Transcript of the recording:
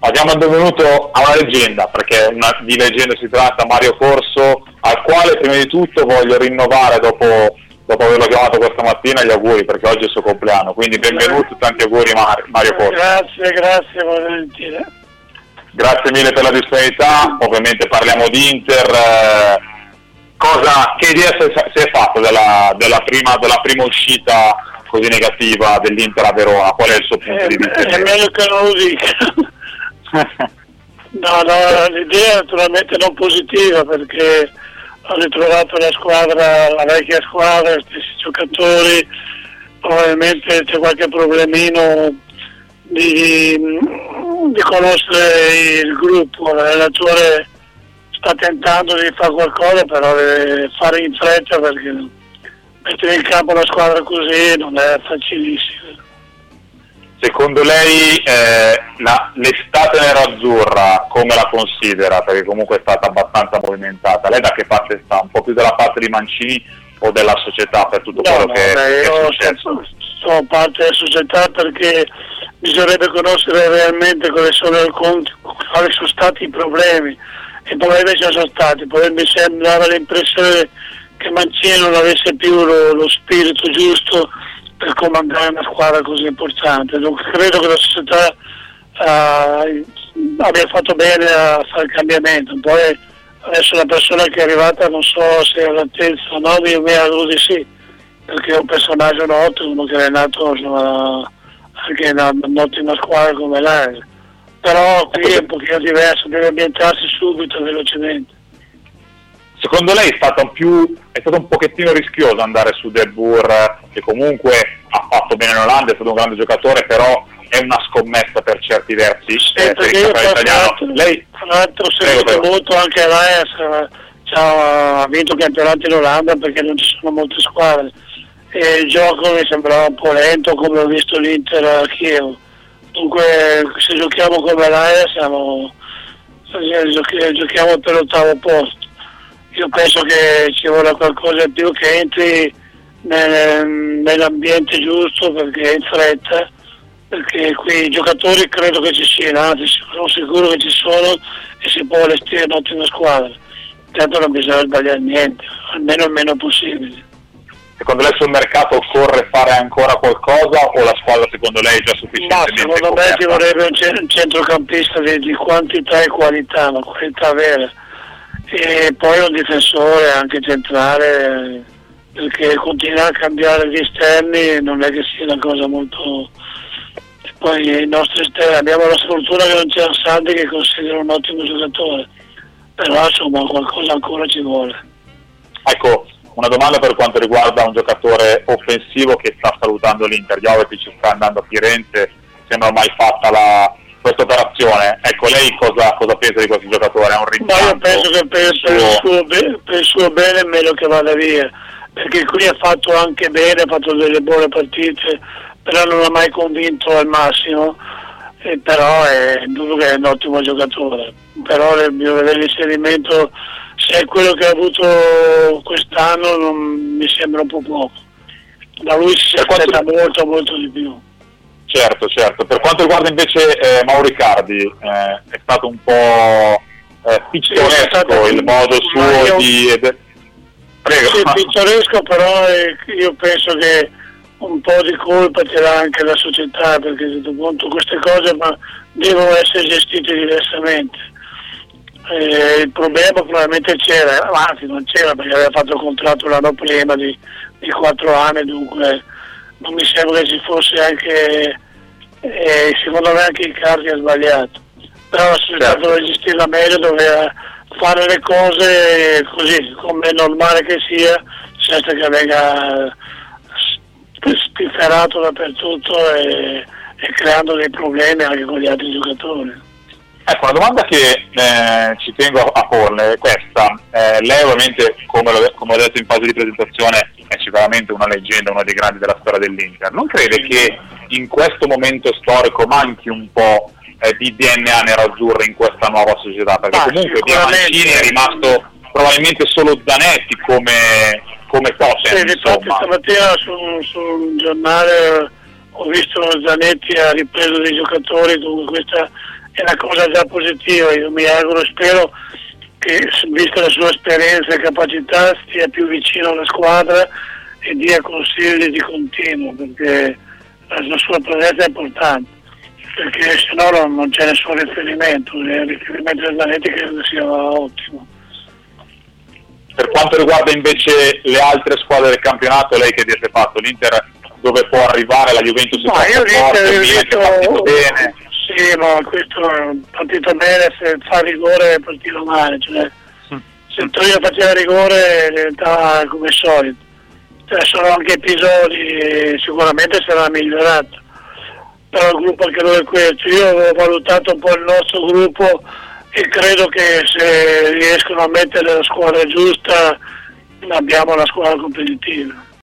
Abbiamo benvenuto a una leggenda, perché una, di leggenda si tratta, Mario Corso, al quale prima di tutto voglio rinnovare dopo, dopo averlo chiamato questa mattina gli auguri, perché oggi è il suo compleanno. Quindi benvenuto, tanti auguri Mario Corso. Grazie, grazie, volentieri. Grazie mille per la disponibilità, ovviamente parliamo di Inter. Eh, cosa, che idea si è fatto della, della, prima, della prima uscita così negativa dell'Inter a Verona? Qual è il suo punto eh, di vista? È meglio che non lo dica. no, no, l'idea è naturalmente non positiva perché ho ritrovato la squadra, la vecchia squadra, gli stessi giocatori, probabilmente c'è qualche problemino di, di conoscere il gruppo, l'allenatore sta tentando di fare qualcosa però deve fare in fretta perché mettere in campo una squadra così non è facilissimo. Secondo lei eh, la, l'estate nero-azzurra come la considera? Perché comunque è stata abbastanza movimentata. Lei da che parte sta? Un po' più dalla parte di Mancini o della società per tutto no, quello no, che, beh, che è io successo? sono parte della società perché bisognerebbe conoscere realmente quali sono, quali sono stati i problemi e probabilmente ci sono stati. Poi mi sembrava l'impressione che Mancini non avesse più lo, lo spirito giusto per comandare una squadra così importante. Dunque, credo che la società uh, abbia fatto bene a fare il cambiamento. Poi adesso la persona che è arrivata non so se è all'altezza o no, io mi auguro di sì, perché è un personaggio noto, uno che è nato insomma, anche in un'ottima squadra come lei. Però qui è un pochino diverso, deve ambientarsi subito, velocemente. Secondo lei è stato, un più, è stato un pochettino rischioso andare su De Boer, che comunque ha fatto bene in Olanda, è stato un grande giocatore, però è una scommessa per certi versi eh, per il italiano. Lei tra l'altro seguito molto anche l'AES, ha vinto campionati in Olanda perché non ci sono molte squadre e il gioco mi sembrava un po' lento come ho visto l'Inter a Chievo. Dunque se giochiamo come l'AES siamo, giochiamo per l'ottavo posto io penso che ci vuole qualcosa in più che entri nel, nell'ambiente giusto perché è in fretta, perché qui i giocatori credo che ci siano, anzi sono sicuro che ci sono e si può allestire un'ottima squadra. Tanto non bisogna sbagliare niente, almeno il meno possibile. Secondo lei sul mercato occorre fare ancora qualcosa o la squadra secondo lei è già sufficientemente No, secondo coperta? me ci vorrebbe un, centrocampista di, di quantità e qualità, ma qualità vera e poi un difensore anche centrale perché continuare a cambiare gli esterni non è che sia una cosa molto poi i nostri esterni abbiamo la sfortuna che non c'è Sandi che considero un ottimo giocatore però insomma qualcosa ancora ci vuole. Ecco una domanda per quanto riguarda un giocatore offensivo che sta salutando l'Inter. Jovetic sta andando a Firenze sembra mai fatta la, questa operazione. Ecco, lei cosa, cosa, pensa di questo giocatore? È un rimpianto? Ma io penso che per, per, il suo, per, il suo, bene è meglio che vada via, perché qui ha fatto anche bene, ha fatto delle buone partite, però non ha mai convinto al massimo, e però è dubbio che è un ottimo giocatore. Però nel mio l'inserimento, se è quello che ha avuto quest'anno, non, mi sembra un po' poco. Da lui si aspetta molto, molto di più. Certo, certo. Per quanto riguarda invece eh, Mauricardi, eh, è stato un po' eh, pittoresco sì, il modo suo io... di... Prego. Sì, pittoresco, però eh, io penso che un po' di colpa ce l'ha anche la società, perché punto queste cose ma, devono essere gestite diversamente. Eh, il problema probabilmente c'era, anzi non c'era perché aveva fatto il contratto l'anno prima di, di 4 anni, dunque non mi sembra che ci fosse anche, eh, secondo me anche il Cardi ha sbagliato, però la società certo. doveva gestirla meglio, doveva fare le cose così come è normale che sia, senza che venga spifferato dappertutto e, e creando dei problemi anche con gli altri giocatori. Ecco, una domanda che eh, ci tengo a porle è questa. Eh, lei ovviamente, come, lo, come, ho detto in fase di presentazione, è sicuramente una leggenda, uno dei grandi della storia dell'Inter. Non crede che in questo momento storico manchi un po' eh, di DNA nero-azzurro in questa nuova società? Perché ah, comunque Mancini è rimasto probabilmente solo Zanetti come, come totem. Sì, infatti stamattina su, su un giornale ho visto Zanetti ha ripreso dei giocatori, dunque questa è una cosa già positiva, io mi auguro e spero che vista la sua esperienza e capacità stia più vicino alla squadra e dia consigli di continuo perché la sua presenza è importante perché se no non, c'è nessun riferimento, il riferimento del Zanetti credo sia ottimo. Per quanto riguarda invece le altre squadre del campionato, lei che avete fatto l'Inter dove può arrivare la Juventus ma io l'Inter ho visto bene sì ma questo è partito bene se fa rigore è partito male cioè, mm. se Torino faceva rigore diventava come solito. Cioè, sono anche episodi sicuramente sarà migliorato. Però il gruppo anche lui è questo. Io ho valutato un po' il nostro gruppo e credo che se riescono a mettere la squadra giusta abbiamo la squadra competitiva